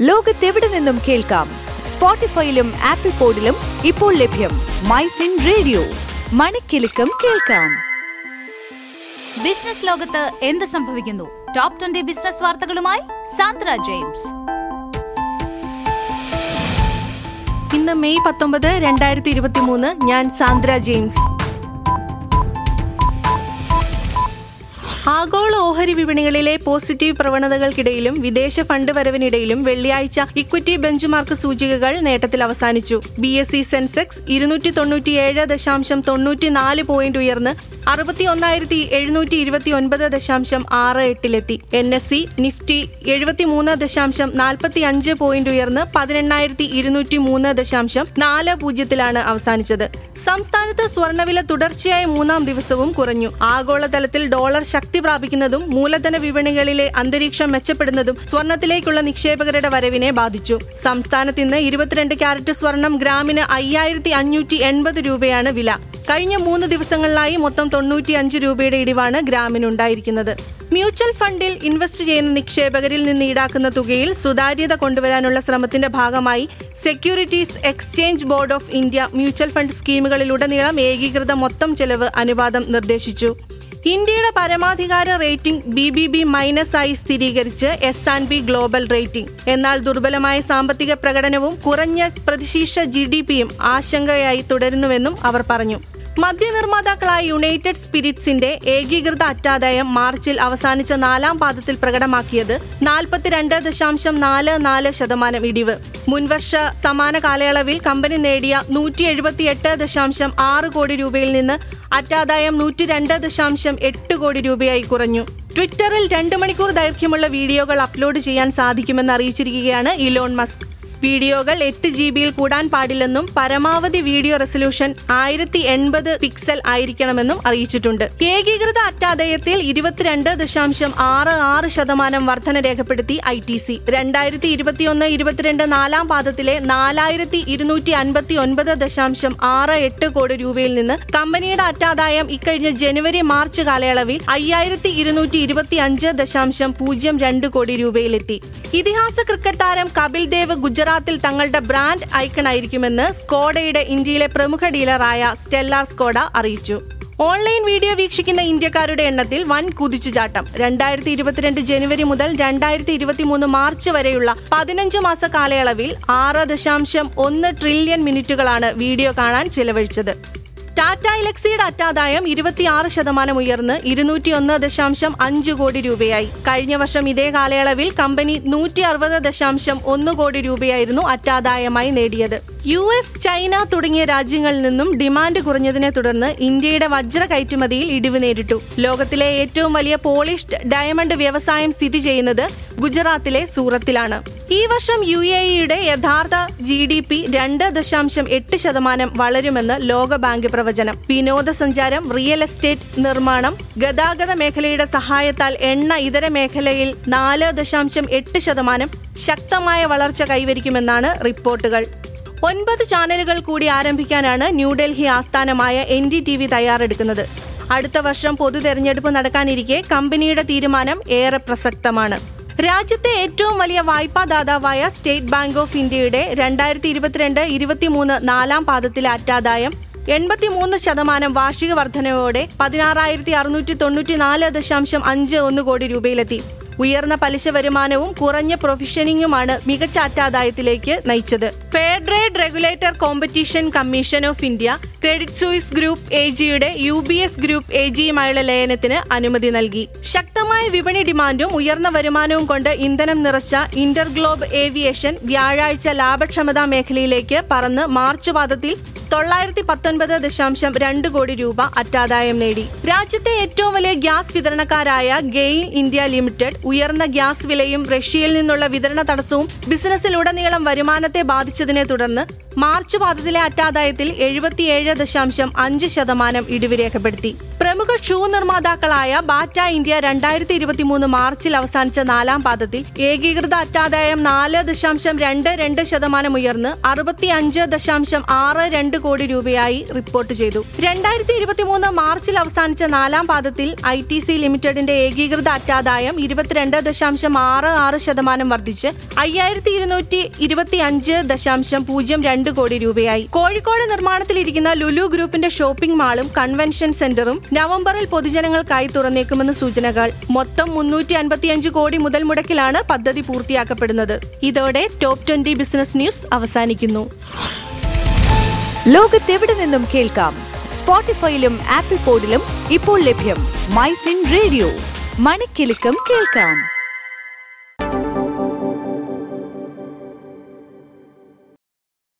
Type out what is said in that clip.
ലോകത്തെവിടെ നിന്നും കേൾക്കാം? സ്പോട്ടിഫൈയിലും ആപ്പിൾ പോഡിലും ഇപ്പോൾ ലഭ്യം. My fin radio. മണിക്കെലക്കം കേൾക്കാം. ബിസിനസ് ലോകത്ത് എന്ത് സംഭവിക്കുന്നു? ടോപ് ട്വന്റി ബിസിനസ് വാർത്തകളുമായി സാന്ദ്ര ജെയിംസ്. ഇന്ന് മെയ് പത്തൊമ്പത് രണ്ടായിരത്തി ഇരുപത്തി മൂന്ന് ഞാൻ സാന്ദ്ര ജെയിംസ്. ആഗോള ഓഹരി വിപണികളിലെ പോസിറ്റീവ് പ്രവണതകൾക്കിടയിലും വിദേശ ഫണ്ട് വരവിനിടയിലും വെള്ളിയാഴ്ച ഇക്വിറ്റി ബെഞ്ച്മാർക്ക് സൂചികകൾ നേട്ടത്തിൽ അവസാനിച്ചു. ബി എസ് സി സെൻസെക്സ് ഇരുന്നൂറ്റി തൊണ്ണൂറ്റിയേഴ് ദശാംശം തൊണ്ണൂറ്റിനാല് പോയിന്റ് ഉയർന്ന് അറുപത്തി ഒന്നായിരത്തി എഴുന്നൂറ്റി ഇരുപത്തി ഒൻപത് ദശാംശം ആറ് എട്ടിലെത്തി. എൻ എസ് സി നിഫ്റ്റി എഴുപത്തിമൂന്ന് ദശാംശം നാൽപ്പത്തി അഞ്ച് പോയിന്റ് ഉയർന്ന് പതിനെണ്ണായിരത്തി ഇരുന്നൂറ്റി മൂന്ന് ദശാംശം നാല് പൂജ്യത്തിലാണ് അവസാനിച്ചത്. സംസ്ഥാനത്ത് സ്വർണവില തുടർച്ചയായ മൂന്നാം ദിവസവും കുറഞ്ഞു. ആഗോളതലത്തിൽ ഡോളർ ശക്തി പ്രാപിക്കുന്നതും മൂലധന വിപണികളിലെ അന്തരീക്ഷം മെച്ചപ്പെടുന്നതും സ്വർണത്തിലേക്കുള്ള നിക്ഷേപകരുടെ വരവിനെ ബാധിച്ചു. സംസ്ഥാനത്ത് ഇന്ന് ഇരുപത്തിരണ്ട് ക്യാരറ്റ് സ്വർണം ഗ്രാമിന് അയ്യായിരത്തി അഞ്ഞൂറ്റി എൺപത് രൂപയാണ് വില. കഴിഞ്ഞ മൂന്ന് ദിവസങ്ങളിലായി മൊത്തം തൊണ്ണൂറ്റി അഞ്ച് രൂപയുടെ ഇടിവാണ് ഗ്രാമിനുണ്ടായിരിക്കുന്നത്. മ്യൂച്വൽ ഫണ്ടിൽ ഇൻവെസ്റ്റ് ചെയ്യുന്ന നിക്ഷേപകരിൽ നിന്ന് ഈടാക്കുന്ന തുകയിൽ സുതാര്യത കൊണ്ടുവരാനുള്ള ശ്രമത്തിന്റെ ഭാഗമായി securities exchange board of India mutual fund സ്കീമുകളിലുടനീളം ഏകീകൃത മൊത്തം ചെലവ് അനുവാദം നിർദ്ദേശിച്ചു. ഇന്ത്യയുടെ പരമാധികാര rating B B B minus ആയി സ്ഥിരീകരിച്ച് S and P global rating. എന്നാൽ ദുർബലമായ സാമ്പത്തിക പ്രകടനവും കുറഞ്ഞ പ്രതിശീർഷ ജി ഡി പിയും ആശങ്കയായി തുടരുന്നുവെന്നും അവർ പറഞ്ഞു. മദ്യനിർമ്മാതാക്കളായ യുണൈറ്റഡ് സ്പിരിറ്റ്സിന്റെ ഏകീകൃത അറ്റാദായം മാർച്ചിൽ അവസാനിച്ച നാലാം പാദത്തിൽ പ്രകടമാക്കിയത് നാൽപ്പത്തിരണ്ട് ദശാംശം നാല് നാല് ശതമാനം ഇടിവ്. മുൻവർഷ സമാന കാലയളവിൽ കമ്പനി നേടിയ നൂറ്റി എഴുപത്തിയെട്ട് ദശാംശം ആറ് കോടി രൂപയിൽ നിന്ന് അറ്റാദായം നൂറ്റി രണ്ട് ദശാംശം എട്ട് കോടി രൂപയായി കുറഞ്ഞു. ട്വിറ്ററിൽ രണ്ട് മണിക്കൂർ ദൈർഘ്യമുള്ള വീഡിയോകൾ അപ്ലോഡ് ചെയ്യാൻ സാധിക്കുമെന്ന് അറിയിച്ചിരിക്കുകയാണ് ഇലോൺ മസ്ക്. വീഡിയോകൾ എട്ട് ജി ബിയിൽ കൂടാൻ പാടില്ലെന്നും പരമാവധി വീഡിയോ റെസൊല്യൂഷൻ ആയിരത്തി എൺപത് പിക്സൽ ആയിരിക്കണമെന്നും അറിയിച്ചിട്ടുണ്ട്. ഏകീകൃത അറ്റാദയത്തിൽ ഇരുപത്തിരണ്ട് ദശാംശം ആറ് ആറ് ശതമാനം വർധന രേഖപ്പെടുത്തി ഐ ടി സി. രണ്ടായിരത്തി ഇരുപത്തിയൊന്ന് ഇരുപത്തിരണ്ട് നാലാം പാദത്തിലെ നാലായിരത്തി ഇരുന്നൂറ്റി അൻപത്തി ഒൻപത് ദശാംശം ആറ് എട്ട് കോടി രൂപയിൽ നിന്ന് കമ്പനിയുടെ അറ്റാദായം ഇക്കഴിഞ്ഞ ജനുവരി മാർച്ച് കാലയളവിൽ അയ്യായിരത്തി ഇരുന്നൂറ്റി ഇരുപത്തി അഞ്ച് ദശാംശം പൂജ്യം രണ്ട് കോടി രൂപയിലെത്തി. ഇതിഹാസ ക്രിക്കറ്റ് താരം കപിൽ ദേവ് ഗുജറാത്തിൽ തങ്ങളുടെ ബ്രാൻഡ് ഐക്കണായിരിക്കുമെന്ന് സ്കോഡയുടെ ഇന്ത്യയിലെ പ്രമുഖ ഡീലറായ സ്റ്റെല്ലാർ സ്കോഡ അറിയിച്ചു. ഓൺലൈൻ വീഡിയോ വീക്ഷിക്കുന്ന ഇന്ത്യക്കാരുടെ എണ്ണത്തിൽ വൻ കുതിച്ചുചാട്ടം. രണ്ടായിരത്തി ഇരുപത്തിരണ്ട് ജനുവരി മുതൽ രണ്ടായിരത്തി ഇരുപത്തിമൂന്ന് മാർച്ച് വരെയുള്ള പതിനഞ്ച് മാസ കാലയളവിൽ ആറ് ദശാംശം ഒന്ന് ട്രില്യൺ മിനിറ്റുകളാണ് വീഡിയോ കാണാൻ ചിലവഴിച്ചത്. ടാറ്റ ഇലക്സിയുടെ അറ്റാദായം ഇരുപത്തിയാറ് ശതമാനം ഉയർന്ന് ഇരുന്നൂറ്റി ഒന്ന് ദശാംശം അഞ്ച് കോടി രൂപയായി. കഴിഞ്ഞ വർഷം ഇതേ കാലയളവിൽ കമ്പനി നൂറ്റി അറുപത് ദശാംശം ഒന്ന് കോടി രൂപയായിരുന്നു അറ്റാദായമായി നേടിയത്. യു എസ് ചൈന തുടങ്ങിയ രാജ്യങ്ങളിൽ നിന്നും ഡിമാൻഡ് കുറഞ്ഞതിനെ തുടർന്ന് ഇന്ത്യയുടെ വജ്ര കയറ്റുമതിയിൽ ഇടിവ് നേരിട്ടു. ലോകത്തിലെ ഏറ്റവും വലിയ പോളിഷ്ഡ് ഡയമണ്ട് വ്യവസായം സ്ഥിതി ചെയ്യുന്നത് ഗുജറാത്തിലെ സൂറത്തിലാണ്. ഈ വർഷം യു എ ഇയുടെ യഥാർത്ഥ ജി ഡി പി രണ്ട് ദശാംശം എട്ട് ശതമാനം വളരുമെന്ന് ലോകബാങ്ക് പ്രവചനം. വിനോദസഞ്ചാരം റിയൽ എസ്റ്റേറ്റ് നിർമ്മാണം ഗതാഗത മേഖലയുടെ സഹായത്താൽ എണ്ണ ഇതര മേഖലയിൽ നാല് ദശാംശം എട്ട് ശതമാനം ശക്തമായ വളർച്ച കൈവരിക്കുമെന്നാണ് റിപ്പോർട്ടുകൾ. ഒൻപത് ചാനലുകൾ കൂടി ആരംഭിക്കാനാണ് ന്യൂഡൽഹി ആസ്ഥാനമായ എൻ ഡി ടി വി തയ്യാറെടുക്കുന്നത്. അടുത്ത വർഷം പൊതു തെരഞ്ഞെടുപ്പ് നടക്കാനിരിക്കെ കമ്പനിയുടെ തീരുമാനം ഏറെ പ്രസക്തമാണ്. രാജ്യത്തെ ഏറ്റവും വലിയ വായ്പാദാതാവായ സ്റ്റേറ്റ് ബാങ്ക് ഓഫ് ഇന്ത്യയുടെ രണ്ടായിരത്തി ഇരുപത്തിരണ്ട് ഇരുപത്തിമൂന്ന് നാലാം പാദത്തിലെ അറ്റാദായം എൺപത്തിമൂന്ന് ശതമാനം വാർഷിക വർധനയോടെ പതിനാറായിരത്തി അറുന്നൂറ്റി തൊണ്ണൂറ്റി നാല് ദശാംശം അഞ്ച് ഒന്ന് കോടി രൂപയിലെത്തി. ഉയർന്ന പലിശ വരുമാനവും കുറഞ്ഞ പ്രൊഫഷനിങ്ങുമാണ് മികച്ച അറ്റാദായത്തിലേക്ക് നയിച്ചത്. Fair trade regulator competition commission of India Credit Suisse group A ജിയുടെ U B S group A ജിയുമായുള്ള ലയനത്തിന് അനുമതി നൽകി. ശക്തമായ വിപണി ഡിമാൻഡും ഉയർന്ന വരുമാനവും കൊണ്ട് ഇന്ധനം നിറച്ച ഇന്റർഗ്ലോബ് ഏവിയേഷൻ വ്യാഴാഴ്ച ലാഭക്ഷമതാ മേഖലയിലേക്ക് പറന്ന് മാർച്ച് പാദത്തിൽ തൊള്ളായിരത്തി പത്തൊൻപത് ദശാംശം രണ്ട് കോടി രൂപ അറ്റാദായം നേടി. രാജ്യത്തെ ഏറ്റവും വലിയ ഗ്യാസ് വിതരണക്കാരായ ഗെയിൽ ഇന്ത്യ ലിമിറ്റഡ് ഉയർന്ന ഗ്യാസ് വിലയും റഷ്യയിൽ നിന്നുള്ള വിതരണ തടസ്സവും ബിസിനസ്സിലുടനീളം വരുമാനത്തെ ബാധിച്ചതിനെ തുടർന്ന് മാർച്ച് പാദത്തിലെ അറ്റാദായത്തിൽ എഴുപത്തിയേഴ് ദശാംശം അഞ്ച് ശതമാനം ഇടിവ് രേഖപ്പെടുത്തി. പ്രമുഖ ഷൂ നിർമ്മാതാക്കളായ ബാറ്റ ഇന്ത്യ രണ്ടായിരത്തി ഇരുപത്തി മൂന്ന് മാർച്ചിൽ അവസാനിച്ച നാലാം പാദത്തിൽ ഏകീകൃത അറ്റാദായം നാല് ദശാംശം രണ്ട് രണ്ട് ശതമാനം ഉയർന്ന് അറുപത്തി അഞ്ച് ദശാംശം ആറ് രണ്ട് കോടി രൂപയായി റിപ്പോർട്ട് ചെയ്തു. രണ്ടായിരത്തി ഇരുപത്തി മൂന്ന് മാർച്ചിൽ അവസാനിച്ച നാലാം പാദത്തിൽ ഐ ടി സി ലിമിറ്റഡിന്റെ ഏകീകൃത അറ്റാദായം ഇരുപത്തിരണ്ട് ദശാംശം ആറ് ആറ് ശതമാനം വർദ്ധിച്ച് അയ്യായിരത്തി ഇരുന്നൂറ്റി ഇരുപത്തി അഞ്ച് ദശാംശം പൂജ്യം രണ്ട് കോടി രൂപയായി. കോഴിക്കോട് നിർമ്മാണത്തിലിരിക്കുന്ന ലുലു ഗ്രൂപ്പിന്റെ ഷോപ്പിംഗ് മാളും കൺവെൻഷൻ സെന്ററും നവംബറിൽ പൊതുജനങ്ങൾക്കായി തുറന്നേക്കുമെന്ന് സൂചനകൾ മൊത്തം മുന്നൂറ്റി അൻപത്തിയഞ്ച് കോടി മുതൽ മുടക്കിലാണ് പദ്ധതി പൂർത്തിയാക്കപ്പെടുന്നത്. ഇതോടെ ടോപ്പ് ട്വന്റി ബിസിനസ് ന്യൂസ് അവസാനിക്കുന്നു. ലോകത്തെവിടെ നിന്നും കേൾക്കാം? സ്പോട്ടിഫൈയിലും ആപ്പിൾ പോഡിലും ഇപ്പോൾ ലഭ്യം മൈ ഫിൻ റേഡിയോ. മണിക്കെലക്കം കേൾക്കാം.